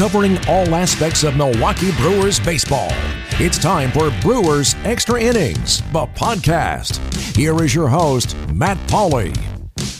covering all aspects of Milwaukee Brewers baseball. It's time for Brewers Extra Innings, the podcast. Here is your host, Matt Pauley.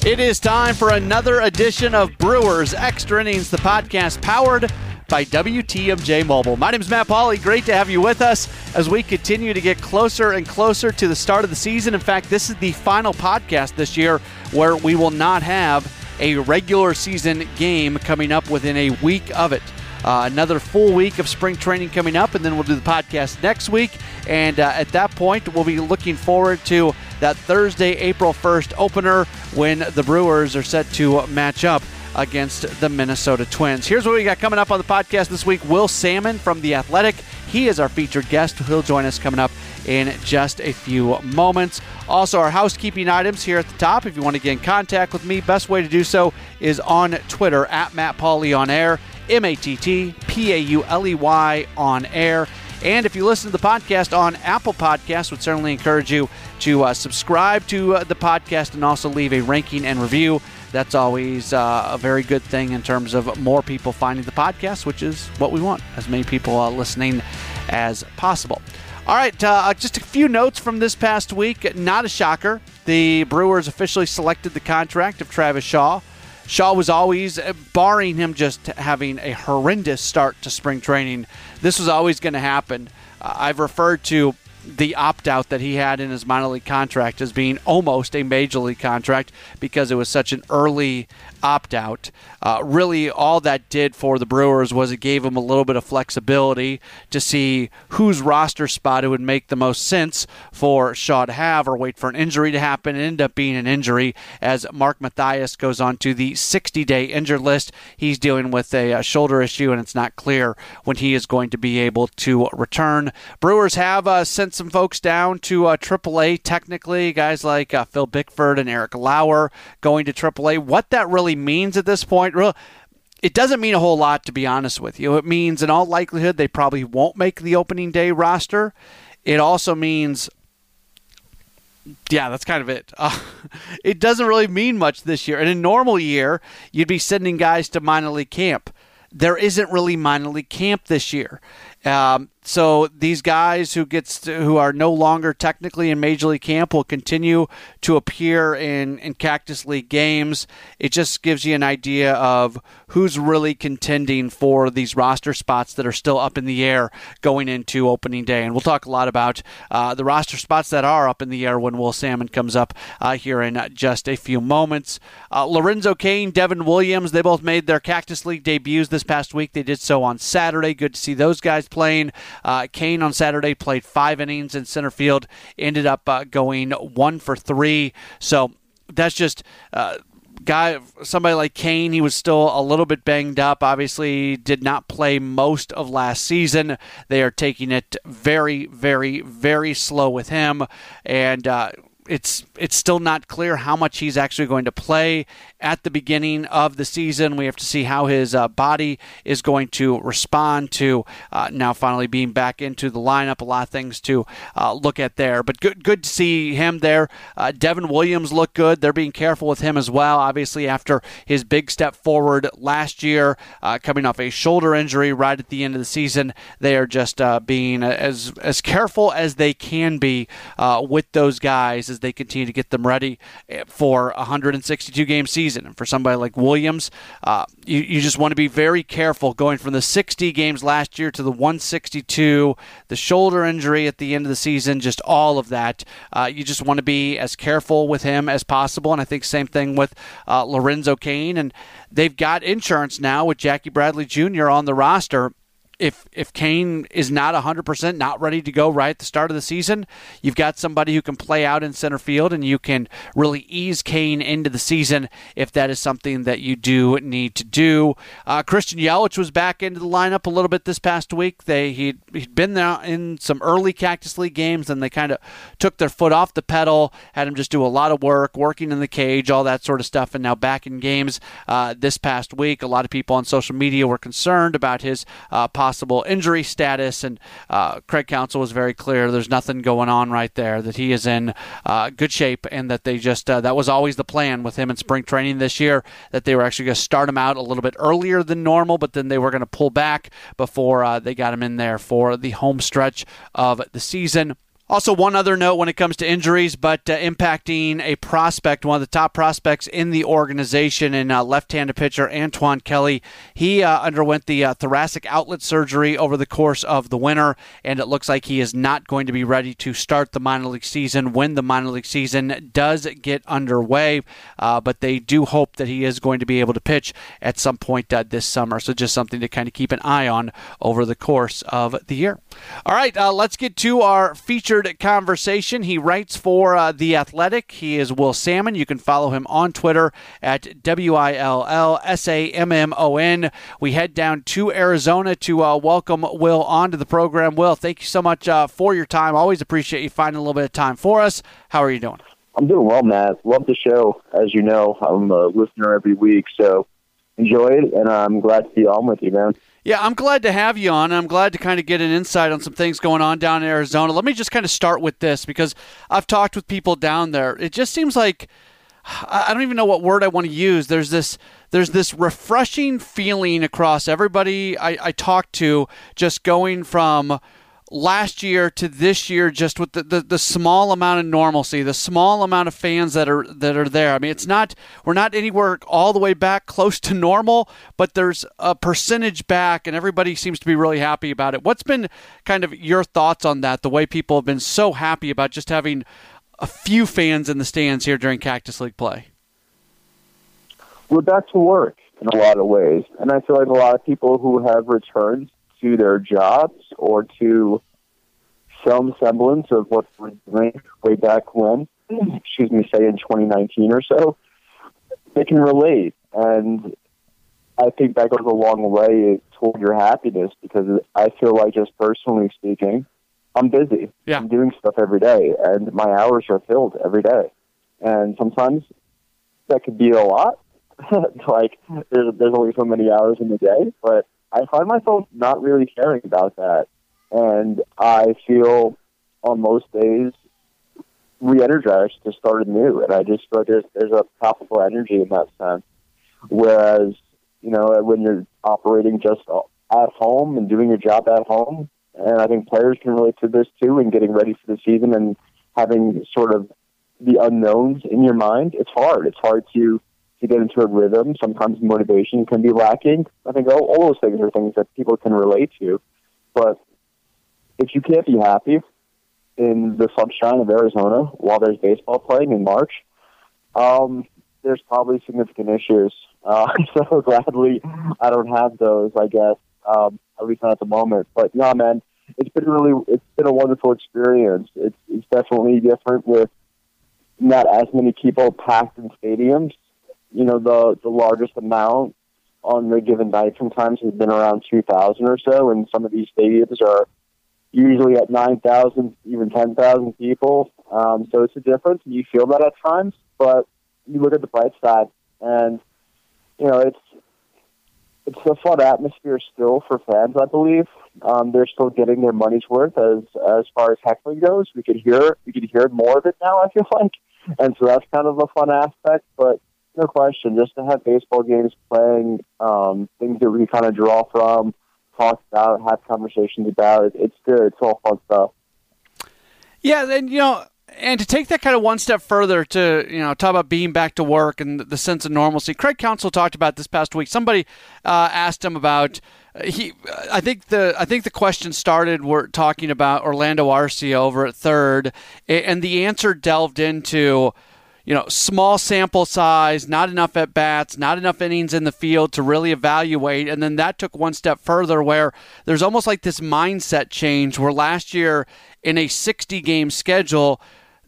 It is time for another edition of Brewers Extra Innings, the podcast powered by WTMJ Mobile. My name is Matt Pauley. Great to have you with us as we continue to get closer and closer to the start of the season. In fact, this is the final podcast this year where we will not have a regular season game coming up within a week of it. Uh, another full week of spring training coming up, and then we'll do the podcast next week. And uh, at that point, we'll be looking forward to that Thursday, April 1st opener when the Brewers are set to match up against the Minnesota Twins. Here's what we got coming up on the podcast this week Will Sammon from The Athletic. He is our featured guest. He'll join us coming up in just a few moments. Also, our housekeeping items here at the top. If you want to get in contact with me, best way to do so is on Twitter at Matt Pauley on air, M A T T P A U L E Y on air. And if you listen to the podcast on Apple Podcasts, would certainly encourage you to uh, subscribe to uh, the podcast and also leave a ranking and review. That's always uh, a very good thing in terms of more people finding the podcast, which is what we want, as many people uh, listening as possible. All right, uh, just a few notes from this past week. Not a shocker. The Brewers officially selected the contract of Travis Shaw. Shaw was always, uh, barring him just having a horrendous start to spring training, this was always going to happen. I've referred to the opt out that he had in his minor league contract as being almost a major league contract because it was such an early opt out. Uh, really, all that did for the Brewers was it gave them a little bit of flexibility to see whose roster spot it would make the most sense for Shaw to have or wait for an injury to happen. It ended up being an injury as Mark Mathias goes on to the 60 day injured list. He's dealing with a, a, shoulder issue, and it's not clear when he is going to be able to return. Brewers have uh, sent some folks down to uh, AAA, technically, guys like uh, Phil Bickford and Eric Lauer going to AAA. What that really means at this point, it doesn't mean a whole lot, to be honest with you. It means, in all likelihood, they probably won't make the opening day roster. It also means yeah, that's kind of it. Uh, it doesn't really mean much this year. And in a normal year, you'd be sending guys to minor league camp. There isn't really minor league camp this year. Um, so these guys who gets to, who are no longer technically in Major League camp will continue to appear in, in Cactus League games. It just gives you an idea of who's really contending for these roster spots that are still up in the air going into opening day. And we'll talk a lot about uh, the roster spots that are up in the air when Will Sammon comes up uh, here in just a few moments. Uh, Lorenzo Cain, Devin Williams, they both made their Cactus League debuts this past week. They did so on Saturday. Good to see those guys playing. Uh, Cain on Saturday played five innings in center field, ended up uh, going one for three. So that's just. Uh, guy somebody like Cain, he was still a little bit banged up. Obviously, did not play most of last season. They are taking it very, very, very slow with him, and uh, it's it's still not clear how much he's actually going to play at the beginning of the season. We have to see how his uh, body is going to respond to uh, now finally being back into the lineup. A lot of things to uh, look at there, but good good to see him there. Uh, Devin Williams looked good. They're being careful with him as well. Obviously, after his big step forward last year, uh, coming off a shoulder injury right at the end of the season, they are just uh, being as as careful as they can be with those guys as they continue to get them ready eh, for a 162 game season. And for somebody like Williams, uh, you, you just want to be very careful going from the 60 games last year to the 162, the shoulder injury at the end of the season, just all of that. Uh, you just want to be as careful with him as possible. And I think same thing with uh, Lorenzo Cain. And they've got insurance now with Jackie Bradley Jr. on the roster if if Cain is not 100% not ready to go right at the start of the season, you've got somebody who can play out in center field and you can really ease Cain into the season if that is something that you do need to do. Uh, Christian Yelich was back into the lineup a little bit this past week. They he'd, he'd been there in some early Cactus League games and they kind of took their foot off the pedal, had him just do a lot of work, working in the cage, all that sort of stuff, and now back in games uh, this past week. A lot of people on social media were concerned about his uh, possible injury status. And uh, Craig Counsell was very clear there's nothing going on right there, that he is in uh, good shape, and that they just, uh, that was always the plan with him in spring training this year, that they were actually going to start him out a little bit earlier than normal, but then they were going to pull back before uh, they got him in there for the home stretch of the season. Also, one other note when it comes to injuries, but uh, impacting a prospect, one of the top prospects in the organization, and uh, left-handed pitcher Antoine Kelly. He uh, underwent the uh, thoracic outlet surgery over the course of the winter, and it looks like he is not going to be ready to start the minor league season when the minor league season does get underway. Uh, but they do hope that he is going to be able to pitch at some point uh, this summer. So just something to kind of keep an eye on over the course of the year. All right, let's get to our featured conversation. He writes for uh, The Athletic. He is Will Sammon. You can follow him on Twitter at W I L L S A M M O N. We head down to Arizona to uh, welcome Will onto the program. Will, thank you so much uh, for your time. Always appreciate you finding a little bit of time for us. How are you doing? I'm doing well, Matt. Love the show. As you know, I'm a listener every week, so enjoy it, and I'm glad to be on with you, man. Yeah, I'm glad to have you on. I'm glad to kind of get an insight on some things going on down in Arizona. Let me just kind of start with this because I've talked with people down there. It just seems like I don't even know what word I want to use. There's this there's this refreshing feeling across everybody I, I talk to, just going from last year to this year just with the, the, the, small amount of normalcy the small amount of fans that are that are there. I mean it's not we're not anywhere all the way back close to normal but there's a percentage back and everybody seems to be really happy about it. What's been kind of your thoughts on that the way people have been so happy about just having a few fans in the stands here during cactus league play? We're back to work in a lot of ways. And i feel like a lot of people who have returned to their jobs or to some semblance of what we're doing way back when, excuse me, say in 2019 or so, they can relate. And I think that goes a long way toward your happiness because I feel like, just personally speaking, I'm busy. Yeah. I'm doing stuff every day, and my hours are filled every day. And sometimes that could be a lot. like there's there's only so many hours in the day, but I find myself not really caring about that. And I feel on most days re-energized to start anew. And I just feel like there's, there's a palpable energy in that sense. Whereas, you know, when you're operating just at home and doing your job at home, and I think players can relate to this too, and getting ready for the season and having sort of the unknowns in your mind, it's hard. It's hard to to get into a rhythm. Sometimes motivation can be lacking. I think all, all those things are things that people can relate to. But if you can't be happy in the sunshine of Arizona while there's baseball playing in March, um, there's probably significant issues. Uh, so gladly, I don't have those. I guess um, at least not at the moment. But no, man, it's been really, it's been a wonderful experience. It's it's definitely different with not as many people packed in stadiums you know, the the largest amount on the given night sometimes has been around 2,000 or so, and some of these stadiums are usually at 9,000, even 10,000 people. Um, so it's a difference, and you feel that at times. But you look at the bright side, and you know it's it's a fun atmosphere still for fans. I believe um, they're still getting their money's worth as as far as heckling goes. We could hear we could hear more of it now. I feel like, and so that's kind of a fun aspect. But no question. Just to have baseball games playing, um, things that we kind of draw from, talk about, have conversations about. It's good. It's all fun stuff. Yeah, and you know, and to take that kind of one step further to you know talk about being back to work and the sense of normalcy. Craig Counsell talked about this past week. Somebody uh, asked him about uh, he. I think the I think the question started. We're talking about Orlando Arcia over at third, and the answer delved into you know, small sample size, not enough at bats, not enough innings in the field to really evaluate. And then that took one step further where there's almost like this mindset change where last year in a 60 game schedule,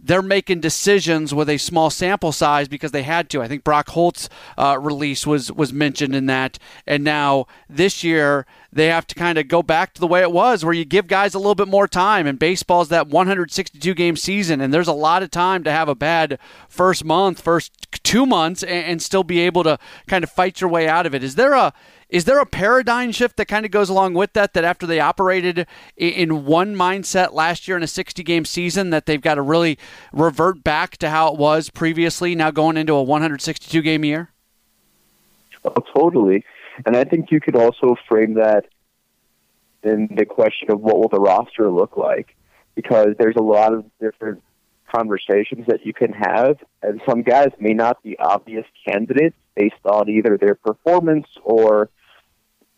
they're making decisions with a small sample size because they had to. I think Brock Holt's uh, release was was mentioned in that, and now this year they have to kind of go back to the way it was, where you give guys a little bit more time. And baseball's that 162 game season, and there's a lot of time to have a bad first month, first two months, and, and still be able to kind of fight your way out of it. Is there a Is there a paradigm shift that kind of goes along with that? That after they operated in one mindset last year in a 60 game season, that they've got to really revert back to how it was previously, now going into a 162 game year? Oh, totally. And I think you could also frame that in the question of what will the roster look like, because there's a lot of different conversations that you can have, and some guys may not be obvious candidates based on either their performance or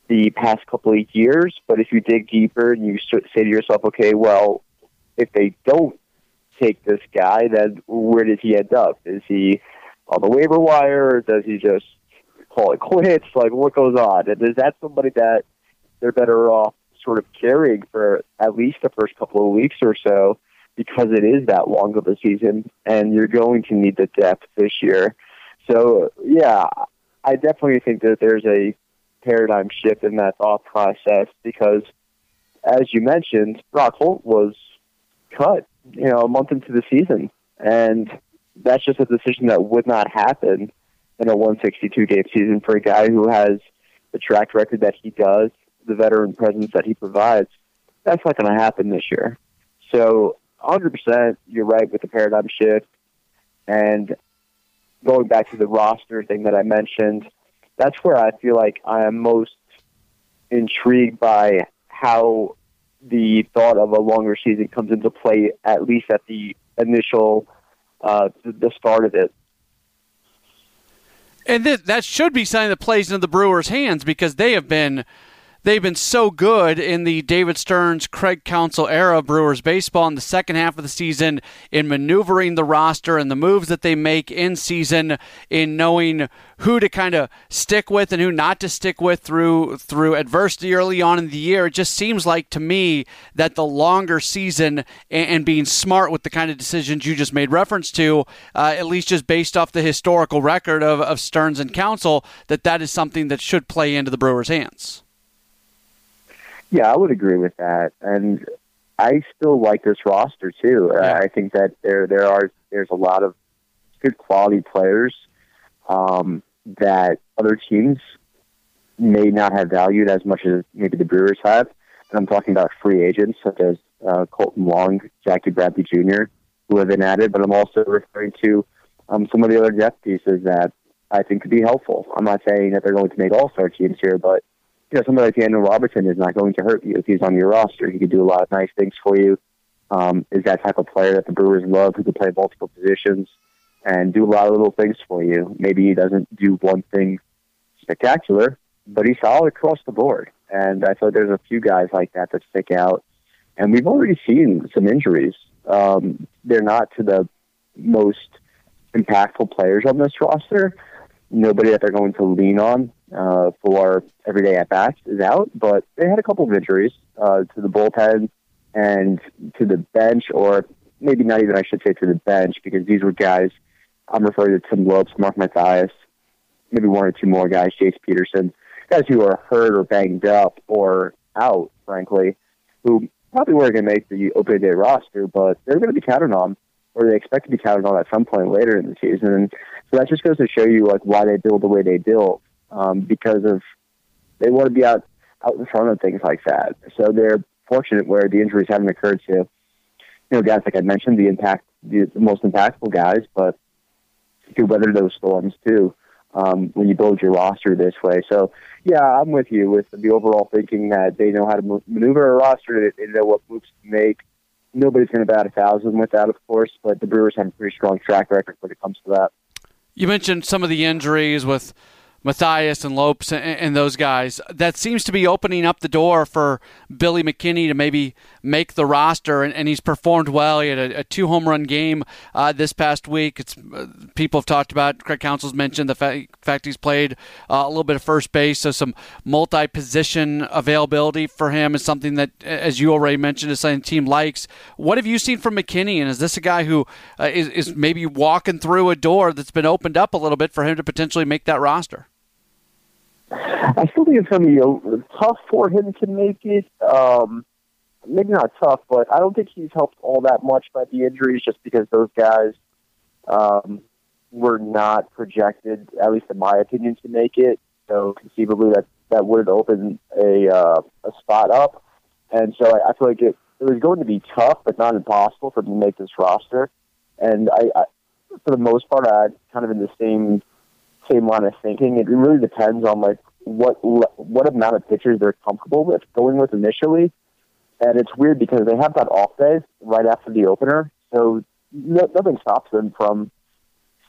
the past couple of years. But if you dig deeper and you say to yourself, okay, well, if they don't take this guy, then where does he end up? Is he on the waiver wire, or does he just call it quits? Like, what goes on? And is that somebody that they're better off sort of carrying for at least the first couple of weeks or so because it is that long of a season and you're going to need the depth this year. So, yeah, I definitely think that there's a paradigm shift in that thought process because, as you mentioned, Brock Holt was cut, you know, a month into the season. And that's just a decision that would not happen in a 162 game season for a guy who has the track record that he does, the veteran presence that he provides. That's not going to happen this year. So, 100%, you're right with the paradigm shift. And going back to the roster thing that I mentioned, that's where I feel like I am most intrigued by how the thought of a longer season comes into play, at least at the initial, uh, the start of it. And th- that should be something that plays into the Brewers' hands because they have been they've been so good in the David Stearns, Craig Counsell era of Brewers baseball in the second half of the season in maneuvering the roster and the moves that they make in season in knowing who to kind of stick with and who not to stick with through through adversity early on in the year. It just seems like to me that the longer season and, and being smart with the kind of decisions you just made reference to, uh, at least just based off the historical record of, of Stearns and Counsell, that that is something that should play into the Brewers' hands. Yeah, I would agree with that, and I still like this roster too. Uh, yeah. I think that there there are there's a lot of good quality players um, that other teams may not have valued as much as maybe the Brewers have. And I'm talking about free agents such as uh, Kolten Wong, Jackie Bradley Jr., who have been added. But I'm also referring to um, some of the other depth pieces that I think could be helpful. I'm not saying that they're going to make all star teams here, but you know, somebody like Daniel Robertson is not going to hurt you if he's on your roster. He could do a lot of nice things for you. Um, is that type of player that the Brewers love who can play multiple positions and do a lot of little things for you. Maybe he doesn't do one thing spectacular, but he's solid across the board. And I thought there's a few guys like that that stick out. And we've already seen some injuries. Um, they're not to the most impactful players on this roster. Nobody that they're going to lean on uh, for everyday at bats is out, but they had a couple of injuries uh, to the bullpen and to the bench, or maybe not even I should say to the bench, because these were guys. I'm referring to Tim Lopes, Mark Mathias, maybe one or two more guys, Jace Peterson, guys who are hurt or banged up or out, frankly, who probably weren't going to make the opening day roster, but they're going to be counted on, or they expect to be counted on at some point later in the season. And so that just goes to show you like why they build the way they build um, because of they want to be out out in front of things like that. So they're fortunate where the injuries haven't occurred to you know guys like I mentioned the impact the, the most impactful guys, but can weather those storms too um, when you build your roster this way. So yeah, I'm with you with the overall thinking that they know how to maneuver a roster, they, they know what moves to make. Nobody's going to bat a thousand with that, of course, but the Brewers have a pretty strong track record when it comes to that. You mentioned some of the injuries with Mathias and Lopes and, and, those guys. That seems to be opening up the door for Billy McKinney to maybe make the roster, and, and he's performed well. He had a, a two home run game uh, this past week. It's uh, people have talked about. Craig Counsell's mentioned the fa- fact he's played uh, a little bit of first base, so some multi position availability for him is something that, as you already mentioned, is something the team likes. What have you seen from McKinney, and is this a guy who uh, is is maybe walking through a door that's been opened up a little bit for him to potentially make that roster? I still think it's going to be tough for him to make it. Um, maybe not tough, but I don't think he's helped all that much by the injuries just because those guys um, were not projected, at least in my opinion, to make it. So conceivably that that would open a uh, a spot up, and so I, I feel like it, it was going to be tough, but not impossible for him to make this roster. And I, I for the most part, I kind of in the same same line of thinking. It really depends on like what what amount of pitchers they're comfortable with going with initially. And it's weird because they have that off day right after the opener, so no, nothing stops them from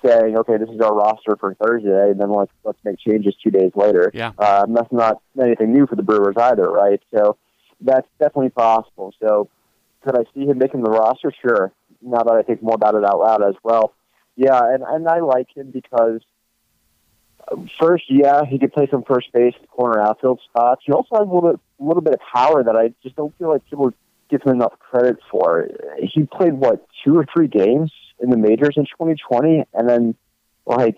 saying, "Okay, this is our roster for Thursday," and then let's let's make changes two days later. Yeah, um, that's not anything new for the Brewers either, right? So that's definitely possible. So could I see him making the roster? Sure. Now that I think more about it out loud as well, yeah, and and I like him because first, yeah, he could play some first base, corner outfield spots. He also has a little bit, little bit of power that I just don't feel like people give him enough credit for. He played what two or three games in the majors in 2020, and then like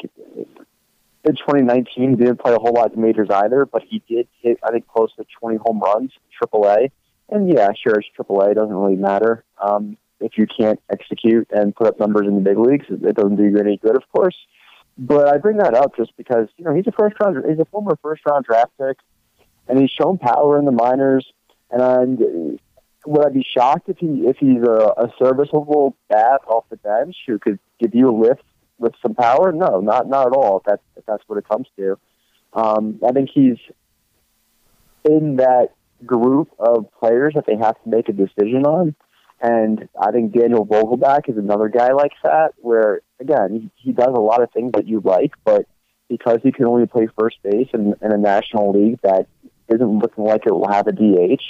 in 2019, he didn't play a whole lot the majors either, but he did hit I think close to 20 home runs, in AAA. And yeah, sure, it's AAA. It doesn't really matter um, if you can't execute and put up numbers in the big leagues. It doesn't do you any good, of course. But I bring that up just because you know he's a first round, he's a former first round draft pick, and he's shown power in the minors. And would I be shocked if he if he's a, a serviceable bat off the bench who could give you a lift with some power? No, not not at all. If that's if that's what it comes to. Um, I think he's in that group of players that they have to make a decision on. And I think Daniel Vogelbach is another guy like that, where again he, does a lot of things that you like, but because he can only play first base in, in a national league that isn't looking like it will have a DH,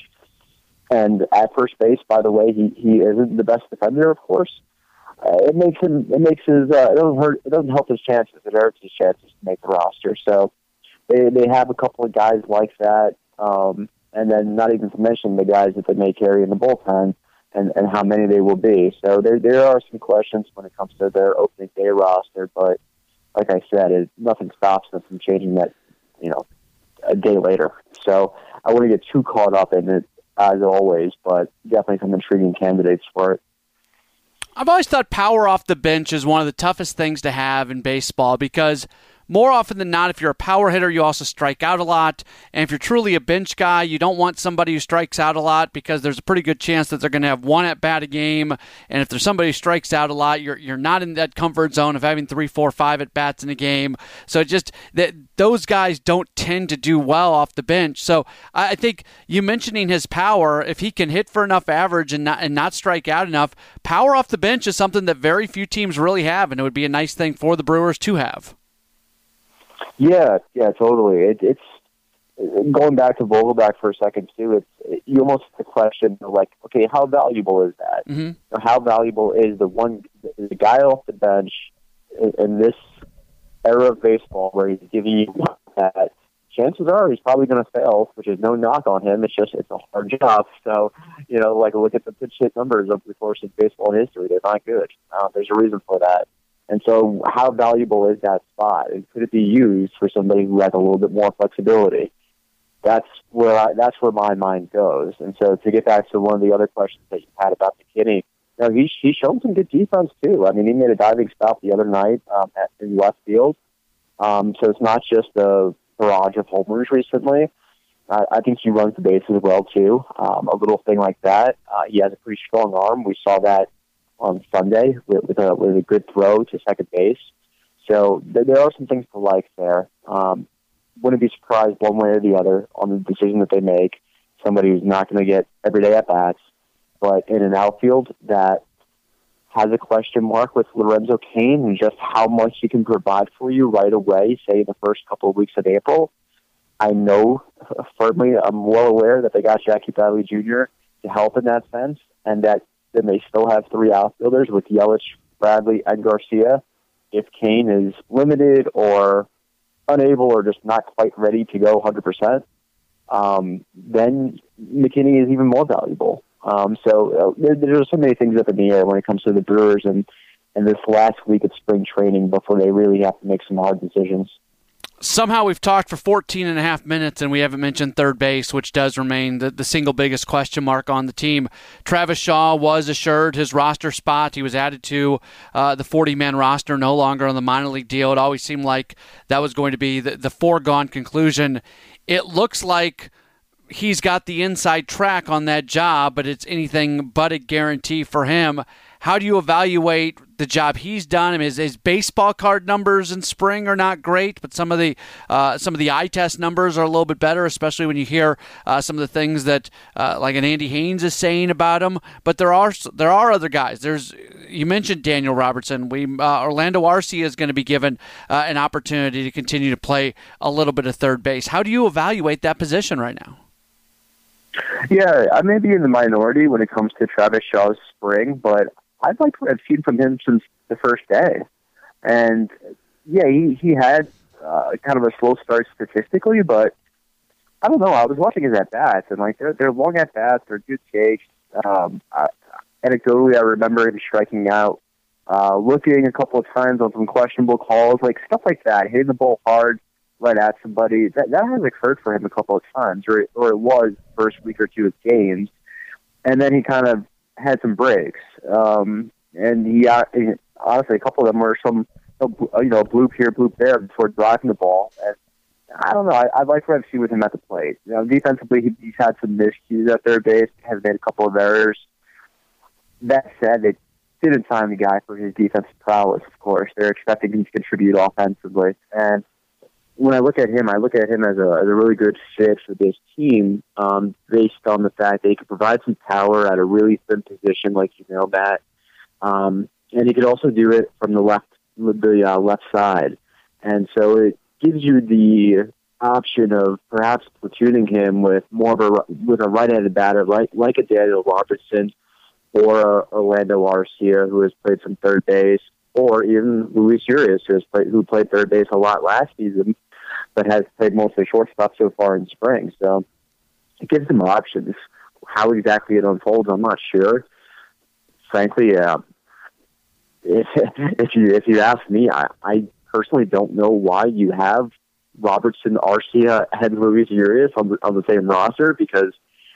and at first base, by the way, he he isn't the best defender, of course. Uh, it makes him it makes his uh, it doesn't hurt it doesn't help his chances. It hurts his chances to make the roster. So they they have a couple of guys like that, um, and then not even to mention the guys that they may carry in the bullpen and, and how many they will be. So there there are some questions when it comes to their opening day roster, but like I said, it, nothing stops them from changing that, you know, a day later. So I wouldn't get too caught up in it as always, but definitely some intriguing candidates for it. I've always thought power off the bench is one of the toughest things to have in baseball because more often than not, if you're a power hitter, you also strike out a lot. And if you're truly a bench guy, you don't want somebody who strikes out a lot because there's a pretty good chance that they're going to have one at bat a game. And if there's somebody who strikes out a lot, you're, you're not in that comfort zone of having three, four, five at bats in a game. So just that those guys don't tend to do well off the bench. So I think you mentioning his power, if he can hit for enough average and not, and not strike out enough, power off the bench is something that very few teams really have. And it would be a nice thing for the Brewers to have. Yeah, yeah, totally. It, it's going back to Vogelbach for a second too. It's it, you almost the question of like, okay, how valuable is that? Mm-hmm. How valuable is the one the guy off the bench in, in this era of baseball where he's giving you that? Chances are he's probably going to fail, which is no knock on him. It's just it's a hard job. So, you know, like look at the pitch hit numbers over the course of baseball history. They're not good. Uh, there's a reason for that. And so, how valuable is that spot? And could it be used for somebody who has a little bit more flexibility? That's where I, that's where my mind goes. And so, to get back to one of the other questions that you had about McKinney, you know, he's he's shown some good defense too. I mean, he made a diving stop the other night um, at in left field. Um, so it's not just a barrage of homers recently. I, I think he runs the bases well too. Um, a little thing like that. Uh, he has a pretty strong arm. We saw that on Sunday with, with a with a good throw to second base. So th- there are some things to like there. Um, wouldn't be surprised one way or the other on the decision that they make. Somebody who's not going to get everyday at bats, but in an outfield that has a question mark with Lorenzo Cain and just how much he can provide for you right away, say the first couple of weeks of April. I know firmly, I'm well aware that they got Jackie Bradley Jr. to help in that sense, and that then they still have three outfielders with Yelich, Bradley, and Garcia. If Cain is limited or unable or just not quite ready to go 100%, um, then McKinney is even more valuable. Um, so uh, there, there's so many things up in the air when it comes to the Brewers and, and this last week of spring training before they really have to make some hard decisions somehow we've talked for 14 and a half minutes and we haven't mentioned third base, which does remain the, the single biggest question mark on the team. Travis Shaw was assured his roster spot. He was added to uh, the 40 man roster, no longer on the minor league deal. It always seemed like that was going to be the, the foregone conclusion. it looks like he's got the inside track on that job, but it's anything but a guarantee for him. How do you evaluate the job he's done? I mean, his, his baseball card numbers in spring are not great, but some of the uh, some of the eye test numbers are a little bit better, especially when you hear uh, some of the things that uh, like an Andy Haines is saying about him. But there are there are other guys. There's you mentioned Daniel Robertson. We uh, Orlando Arcia is going to be given uh, an opportunity to continue to play a little bit of third base. How do you evaluate that position right now? Yeah, I may be in the minority when it comes to Travis Shaw's spring, but I'd like what I've seen from him since the first day. And yeah, he he had uh, kind of a slow start statistically, but I don't know. I was watching his at bats, and like they're they're long at bats, they're good takes. Um, I, anecdotally, I remember him striking out, uh, looking a couple of times on some questionable calls, like stuff like that, hitting the ball hard right at somebody. That that has occurred for him a couple of times, or or it was first week or two of games, and then he kind of had some breaks. Um, and he, uh, honestly, a couple of them were some, you know, bloop here, bloop there before driving the ball. And I don't know. I, I'd like what I've seen with him at the plate. You know, defensively, he, he's had some miscues at third base, has made a couple of errors. That said, they didn't sign the guy for his defensive prowess, of course. They're expecting him to contribute offensively. And when I look at him, I look at him as a, as a really good fit for this team um, based on the fact that he could provide some power at a really thin position, like you know, Matt. Um, and he could also do it from the left, the uh, left side. And so it gives you the option of perhaps platooning him with more of a with a right-handed batter, like like a Daniel Robertson or a Orlando Arcia, who has played some third base, or even Luis Urias, who has played who played third base a lot last season but has played mostly shortstop so far in spring. So it gives them options. How exactly it unfolds, I'm not sure. Frankly, uh, if, if you if you ask me, I, I personally don't know why you have Robertson, Arcia, and Luis Urias on the, on the same roster because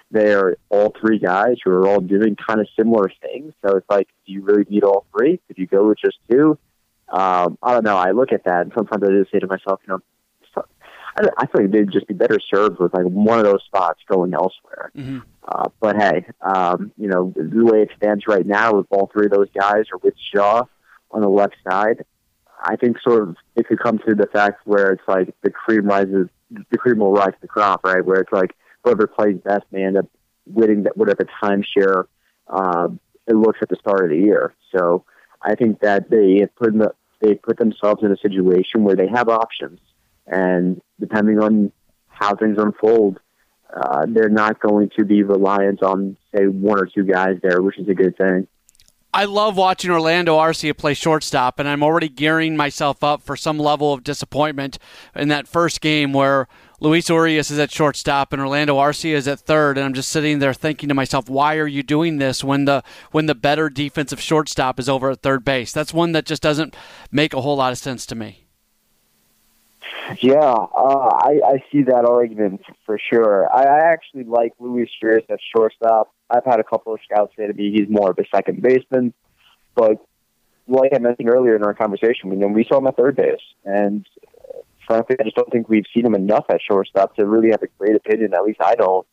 they are all three guys who are all doing kind of similar things. So it's like, do you really need all three? Could you go with just two? Um, I don't know. I look at that and sometimes I just say to myself, you know, I, I think they'd just be better served with like one of those spots going elsewhere. Mm-hmm. Uh, but hey, um, you know the way it stands right now, with all three of those guys or with Shaw on the left side, I think sort of it could come to the fact where it's like the cream rises, the cream will rise to the crop, right? Where it's like whoever plays best may end up winning that whatever timeshare uh, it looks at the start of the year. So I think that they put in the, they put themselves in a situation where they have options and depending on how things unfold, uh, they're not going to be reliant on, say, one or two guys there, which is a good thing. I love watching Orlando Arcia play shortstop, and I'm already gearing myself up for some level of disappointment in that first game where Luis Urias is at shortstop and Orlando Arcia is at third, and I'm just sitting there thinking to myself, why are you doing this when the when the better defensive shortstop is over at third base? That's one that just doesn't make a whole lot of sense to me. Yeah, uh, I, I see that argument for sure. I, I actually like Luis Urias at shortstop. I've had a couple of scouts say to me he's more of a second baseman, but like I mentioned earlier in our conversation, you know, we saw him at third base, and frankly, I just don't think we've seen him enough at shortstop to really have a great opinion. At least I don't.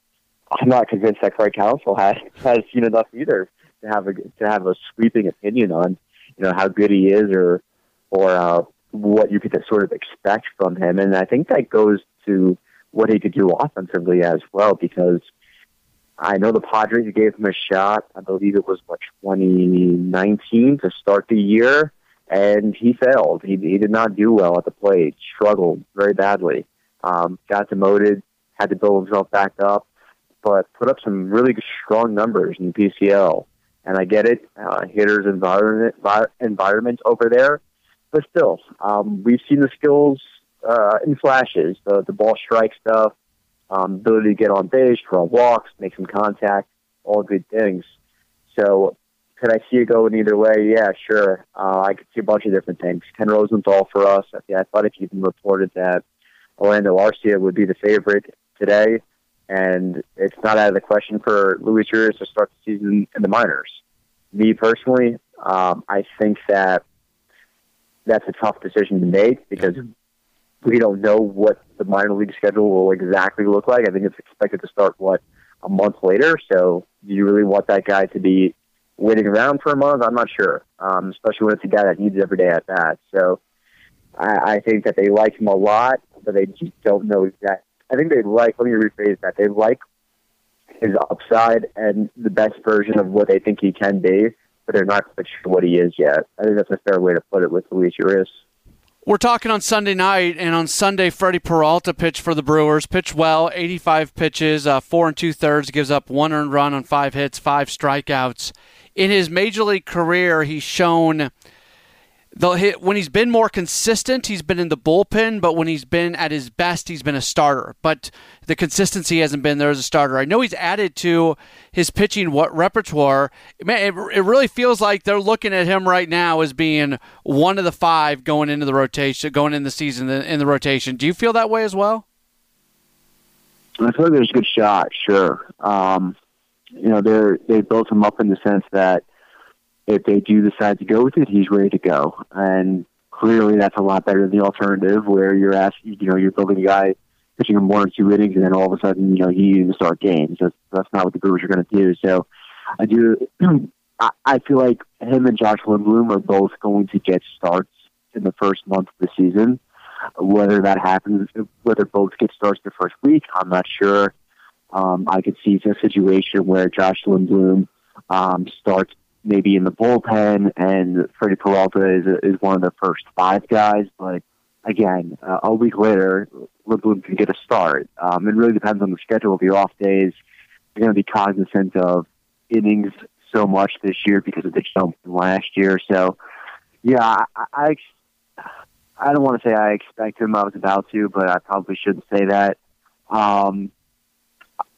I'm not convinced that Craig Counsell has has seen enough either to have a to have a sweeping opinion on you know how good he is or or uh, what you could sort of expect from him. And I think that goes to what he could do offensively as well, because I know the Padres gave him a shot. I believe it was what 2019 to start the year, and he failed. He he did not do well at the plate. Struggled very badly. Um, got demoted. Had to build himself back up, but put up some really strong numbers in the PCL. And I get it, uh, hitters environment environment over there but still, um, we've seen the skills uh, in flashes. The the ball strike stuff, um, ability to get on base, draw walks, make some contact, all good things. So, could I see it going either way? Yeah, sure. Uh, I could see a bunch of different things. Ken Rosenthal for us. I thought if you even reported that Orlando Arcia would be the favorite today, and it's not out of the question for Luis Urias to start the season in the minors. Me personally, um, I think that that's a tough decision to make because we don't know what the minor league schedule will exactly look like. I think it's expected to start what a month later. So, do you really want that guy to be waiting around for a month? I'm not sure, um, especially when it's a guy that needs every day at bat. So, I, I think that they like him a lot, but they just don't know exactly. I think they like. Let me rephrase that. They like his upside and the best version of what they think he can be, but they're not quite sure what he is yet. I think that's a fair way to put it with Luis Urias. We're talking on Sunday night, and on Sunday, Freddie Peralta pitched for the Brewers. Pitched well, 85 pitches, uh, four and two thirds, gives up one earned run on five hits, five strikeouts. In his major league career, he's shown hit, when he's been more consistent, he's been in the bullpen, but when he's been at his best, he's been a starter. But the consistency hasn't been there as a starter. I know he's added to his pitching what repertoire. Man, it, it really feels like they're looking at him right now as being one of the five going into the rotation, going in the season in the rotation. Do you feel that way as well? I feel like there's a good shot, sure. Um, you know, they're they built him up in the sense that if they do decide to go with it, he's ready to go. And clearly, that's a lot better than the alternative, where you're asking, you know, you're building a guy pitching him one or two innings, and then all of a sudden, you know, he to start games. That's that's not what the Brewers are going to do. So, I do. I feel like him and Josh Lindblom are both going to get starts in the first month of the season. Whether that happens, whether both get starts the first week, I'm not sure. Um, I could see a situation where Josh Lindblom um, starts maybe in the bullpen, and Freddie Peralta is is one of the first five guys. But again, uh, a week later, Lindblom can get a start. Um, it really depends on the schedule of your off days. You're going to be cognizant of innings so much this year because of the jump last year. So, yeah, I, I I don't want to say I expect him. I was about to, but I probably shouldn't say that. Um,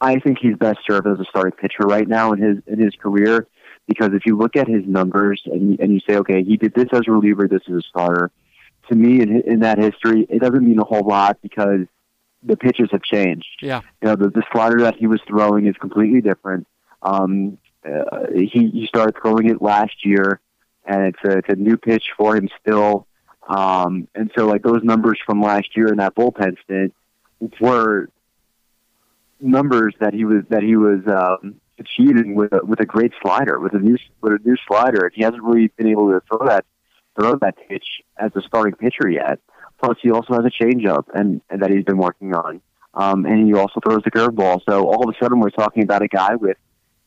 I think he's best served as a starting pitcher right now in his in his career because if you look at his numbers and, and you say, okay, he did this as a reliever, this is a starter. To me, in, in that history, it doesn't mean a whole lot because the pitches have changed. Yeah, you know, the, the slider that he was throwing is completely different. Um, uh, he he started throwing it last year, and it's a, it's a new pitch for him still. Um, and so, like those numbers from last year in that bullpen stint were numbers that he was that he was um, achieving with a, with a great slider, with a new with a new slider, and he hasn't really been able to throw that throw that pitch as a starting pitcher yet. Plus, he also has a changeup and, and that he's been working on, um, and he also throws the curveball. So all of a sudden, we're talking about a guy with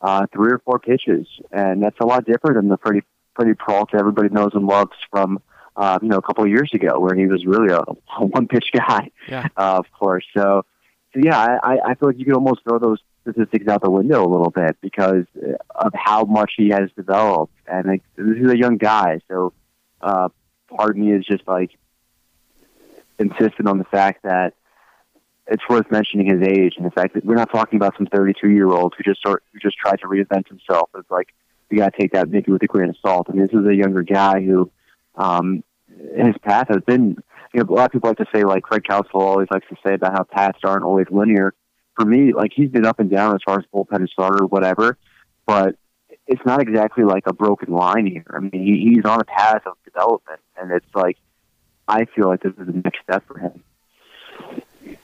uh, three or four pitches, and that's a lot different than the pretty pretty Peralta everybody knows and loves from uh, you know a couple of years ago, where he was really a, a one pitch guy, yeah. uh, of course. So, so yeah, I, I feel like you could almost throw those statistics out the window a little bit because of how much he has developed. And like, this is a young guy, so uh, part of me is just like insistent on the fact that it's worth mentioning his age and the fact that we're not talking about some 32 year old who just sort who just tried to reinvent himself. It's like you got to take that maybe with a grain of salt. I mean, this is a younger guy who um, his path has been. You know, a lot of people like to say, like Craig Counsell always likes to say about how paths aren't always linear for me, like he's been up and down as far as bullpen starter, or whatever. But it's not exactly like a broken line here. I mean, he, he's on a path of development, and it's like I feel like this is the next step for him.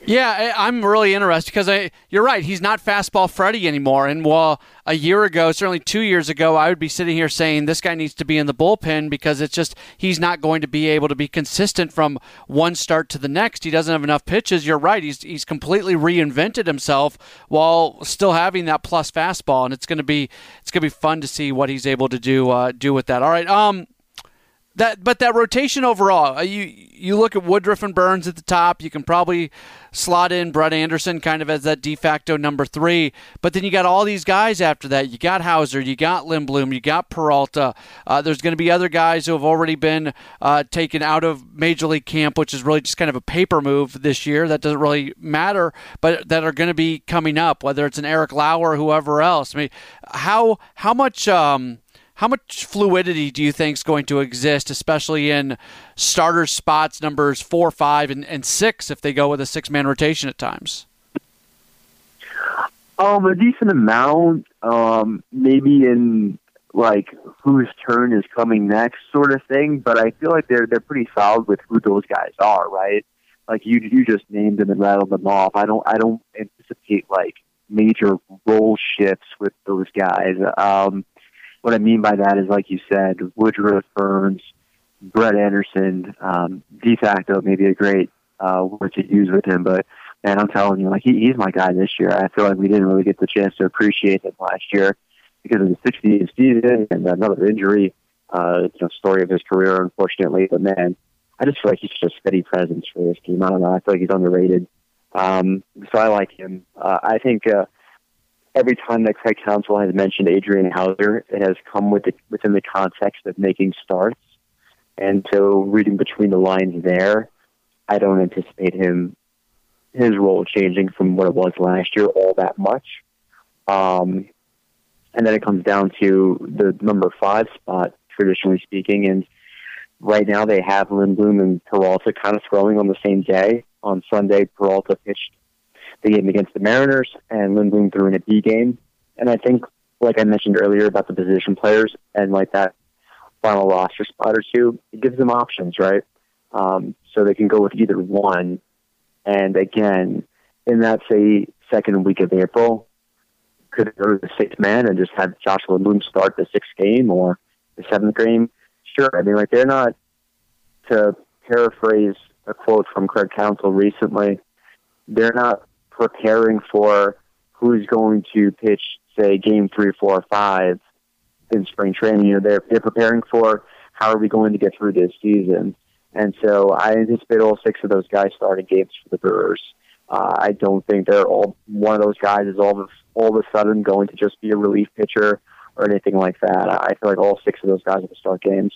Yeah, I'm really interested because you're right. He's not fastball Freddie anymore. And while a year ago, certainly two years ago, I would be sitting here saying this guy needs to be in the bullpen because it's just he's not going to be able to be consistent from one start to the next. He doesn't have enough pitches. You're right. He's he's completely reinvented himself while still having that plus fastball, and it's going to be it's going to be fun to see what he's able to do uh, do with that. All right. Um, that but that rotation overall, uh, you you look at Woodruff and Burns at the top. You can probably slot in Brett Anderson kind of as that de facto number three. But then you got all these guys after that. You got Houser, you got Lindblom, you got Peralta. Uh, there's going to be other guys who have already been uh, taken out of Major League camp, which is really just kind of a paper move this year. That doesn't really matter, but that are going to be coming up, whether it's an Eric Lauer or whoever else. I mean, how how much. Um, how much fluidity do you think is going to exist, especially in starter spots numbers four, five, and, and six if they go with a six man rotation at times? Um, a decent amount. Um, maybe in like whose turn is coming next, sort of thing. But I feel like they're they're pretty solid with who those guys are, right? like you you just named them and rattled them off. I don't I don't anticipate like major role shifts with those guys. Um, what I mean by that is, like you said, Woodruff, Burns, Brett Anderson, um, de facto maybe a great uh, word to use with him, but man, I'm telling you, like he, he's my guy this year. I feel like we didn't really get the chance to appreciate him last year because of the 60th season and another injury. Uh, you know, story of his career, unfortunately. But man, I just feel like he's just a steady presence for this team. I don't know. I feel like he's underrated. Um, so I like him. Uh, I think uh, every time that Craig Counsell has mentioned Adrian Houser, it has come with the, within the context of making starts. And so, reading between the lines there, I don't anticipate him his role changing from what it was last year all that much. Um, and then it comes down to the number five spot, traditionally speaking. And right now they have Lindblom and Peralta kind of throwing on the same day. On Sunday, Peralta pitched the game against the Mariners, and Lindblom threw in a B game. And I think, like I mentioned earlier about the position players and like that final roster spot or two, it gives them options, right? Um, so they can go with either one. And again, in that say second week of April, could go to the sixth man and just have Joshua Lindblom start the sixth game or the seventh game? Sure. I mean, like they're not to paraphrase a quote from Craig Counsell recently. They're not preparing for who's going to pitch, say, game three, four, five in spring training. You know, they're they're preparing for how are we going to get through this season. And so I anticipate all six of those guys starting games for the Brewers. Uh, I don't think they're all one of those guys is all of all of a sudden going to just be a relief pitcher or anything like that. I feel like all six of those guys will start games.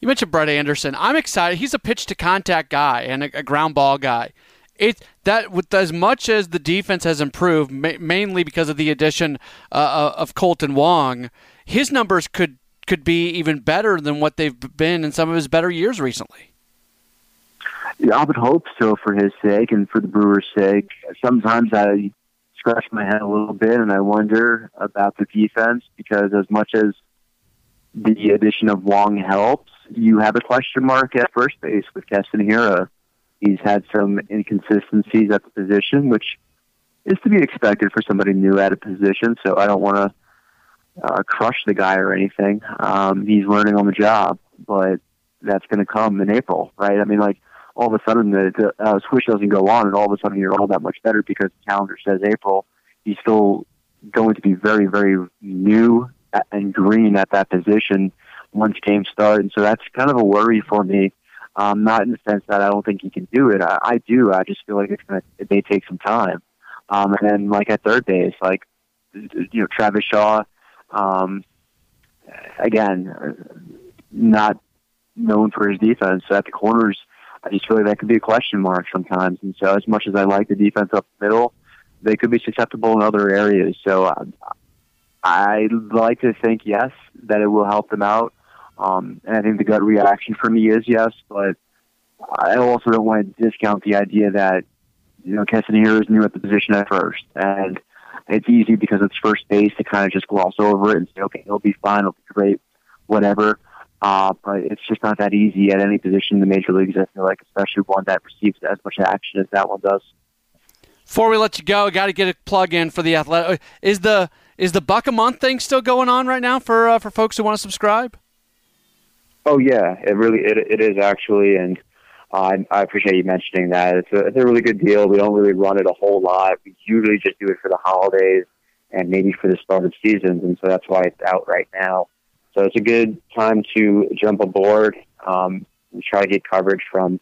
You mentioned Brett Anderson. I'm excited. He's a pitch to contact guy and a, a ground ball guy. It that with as much as the defense has improved, ma- mainly because of the addition uh, uh, of Kolten Wong, his numbers could could be even better than what they've been in some of his better years recently. Yeah, I would hope so for his sake and for the Brewers' sake. Sometimes I scratch my head a little bit and I wonder about the defense because as much as the addition of Wong helps, you have a question mark at first base with Keston Hiura. He's had some inconsistencies at the position, which is to be expected for somebody new at a position. So I don't want to uh, crush the guy or anything. Um, he's learning on the job, but that's going to come in April, right? I mean, like all of a sudden the, the uh, switch doesn't go on, and all of a sudden you're all that much better because the calendar says April. He's still going to be very, very new and green at that position once games start, and so that's kind of a worry for me. Um, not in the sense that I don't think he can do it. I, I do. I just feel like it's gonna it may take some time. Um, and then like at third base, like you know Travis Shaw, um, again, not known for his defense. At the corners, I just feel like that could be a question mark sometimes. And so as much as I like the defense up the middle, they could be susceptible in other areas. So uh, I like to think yes that it will help them out. Um, and I think the gut reaction for me is yes, but I also don't want to discount the idea that you know Hiura is new at the position at first, and it's easy because it's first base to kind of just gloss over it and say, okay, he'll be fine, he'll be great, whatever. Uh, but it's just not that easy at any position in the major leagues. I feel like, especially one that receives as much action as that one does. Before we let you go, got to get a plug in for the athletic. Is the is the buck a month thing still going on right now for uh, for folks who want to subscribe? Oh yeah, it really it it is actually, and I, I appreciate you mentioning that. It's a it's a really good deal. We don't really run it a whole lot. We usually just do it for the holidays and maybe for the start of seasons, and so that's why it's out right now. So it's a good time to jump aboard. Um, and try to get coverage from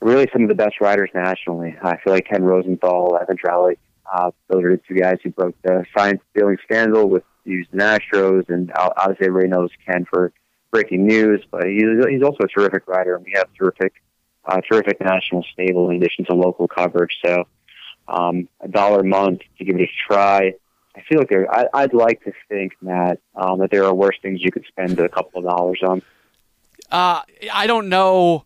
really some of the best riders nationally. I feel like Ken Rosenthal, Evan Drellich, uh, those are the two guys who broke the sign stealing scandal with the Houston Astros, and obviously everybody knows Ken for breaking news, but he's, he's also a terrific writer, and we have terrific, uh, terrific national stable in addition to local coverage. So um, a dollar a month to give it a try. I feel like there. I, I'd like to think, Matt, um, that there are worse things you could spend a couple of dollars on. Uh, I don't know.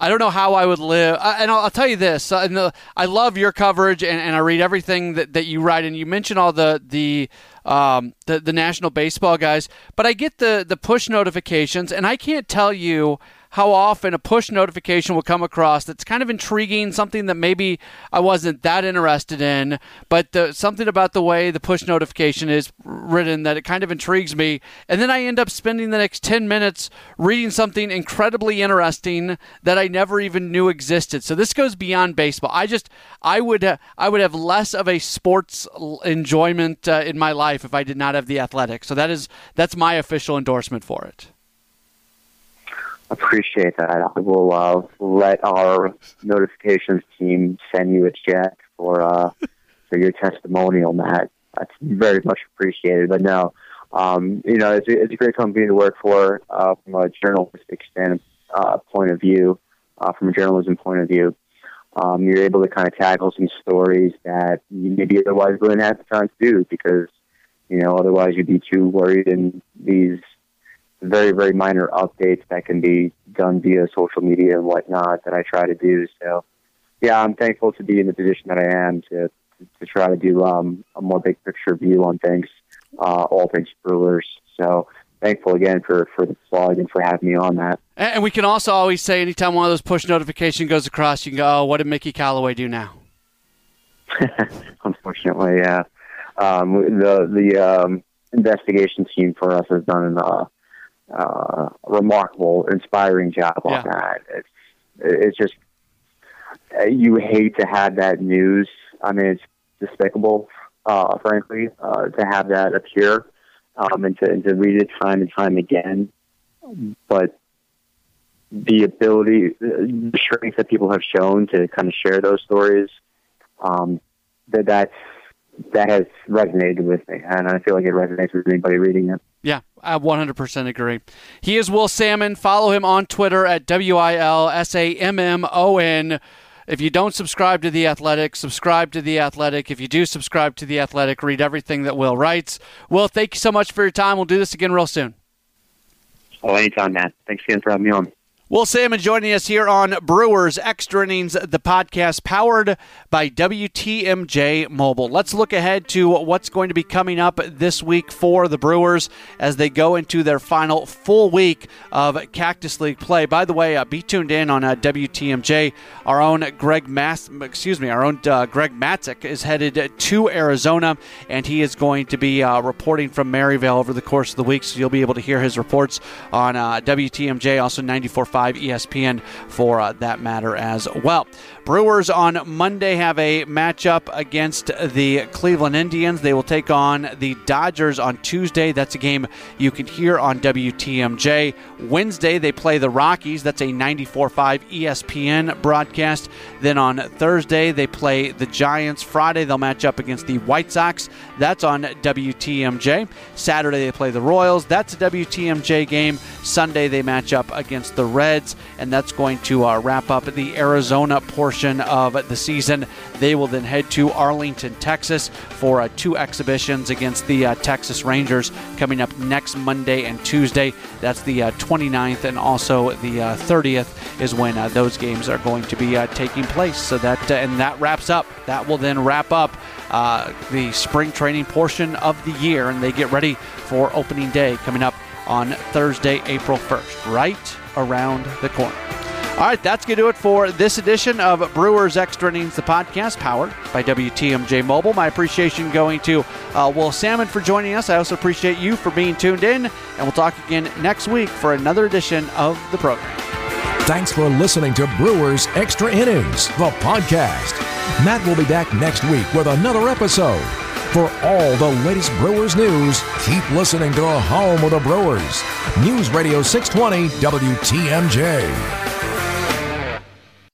I don't know how I would live. Uh, and I'll, I'll, tell you this: uh, I love your coverage, and, and, I read everything that, that you write. And you mention all the the, um, the the national baseball guys, but I get the the push notifications, and I can't tell you how often a push notification will come across that's kind of intriguing, something that maybe I wasn't that interested in, but the, something about the way the push notification is written that it kind of intrigues me. And then I end up spending the next 10 minutes reading something incredibly interesting that I never even knew existed. So this goes beyond baseball. I just, I would, I would have less of a sports enjoyment uh, in my life if I did not have the athletics. So that is, that's my official endorsement for it appreciate that. I will uh, let our notifications team send you a check for uh, for your testimonial, Matt. That's very much appreciated. But no, um, you know, it's a, it's a great company to work for uh, from a journalistic stand, uh, point of view, uh, from a journalism point of view. Um, you're able to kind of tackle some stories that you maybe otherwise wouldn't have the time to do because, you know, otherwise you'd be too worried in these very, very minor updates that can be done via social media and whatnot that I try to do. So, yeah, I'm thankful to be in the position that I am to to try to do um, a more big picture view on things, uh, all things Brewers. So, thankful again for for the plug and for having me on that. And we can also always say, anytime one of those push notifications goes across, you can go, "Oh, what did Mickey Callaway do now?" Unfortunately, yeah. Um, the the um, investigation team for us has done an uh, uh, remarkable, inspiring job on that. It's it's just uh, you hate to have that news. I mean, it's despicable, uh, frankly, uh, to have that appear um, and, to, and to read it time and time again. But the ability, the strength that people have shown to kind of share those stories, um, that that's that has resonated with me, and I feel like it resonates with anybody reading it. Yeah, I 100% agree. He is Will Sammon. Follow him on Twitter at W I L S A M M O N. If you don't subscribe to The Athletic, subscribe to The Athletic. If you do subscribe to The Athletic, read everything that Will writes. Will, thank you so much for your time. We'll do this again real soon. Oh, anytime, Matt. Thanks again for having me on. Will Sammon joining us here on Brewers Extra Innings, the podcast powered by WTMJ Mobile. Let's look ahead to what's going to be coming up this week for the Brewers as they go into their final full week of Cactus League play. By the way, uh, be tuned in on uh, WTMJ. Our own Greg Mas- excuse me, our own uh, Greg Matzek is headed to Arizona, and he is going to be uh, reporting from Maryvale over the course of the week. So you'll be able to hear his reports on uh, WTMJ, also 94.5 ESPN for uh, that matter as well. Brewers on Monday have a matchup against the Cleveland Indians. They will take on the Dodgers on Tuesday. That's a game you can hear on WTMJ. Wednesday, they play the Rockies. That's a 94.5 ESPN broadcast. Then on Thursday, they play the Giants. Friday, they'll match up against the White Sox. That's on WTMJ. Saturday, they play the Royals. That's a WTMJ game. Sunday, they match up against the Reds, and that's going to uh, wrap up the Arizona portion portion of the season. They will then head to Arlington, Texas for uh, two exhibitions against the uh, Texas Rangers coming up next Monday and Tuesday. That's the uh, 29th and also the 30th uh, is when uh, those games are going to be uh, taking place. So that and that wraps up. That will then wrap up the spring training portion of the year, and they get ready for opening day coming up on Thursday, April 1st, right around the corner. All right, that's going to do it for this edition of Brewers Extra Innings, the podcast powered by WTMJ Mobile. My appreciation going to uh, Will Sammon for joining us. I also appreciate you for being tuned in, and we'll talk again next week for another edition of the program. Thanks for listening to Brewers Extra Innings, the podcast. Matt will be back next week with another episode. For all the latest Brewers news, keep listening to the Home of the Brewers. News Radio 620 WTMJ.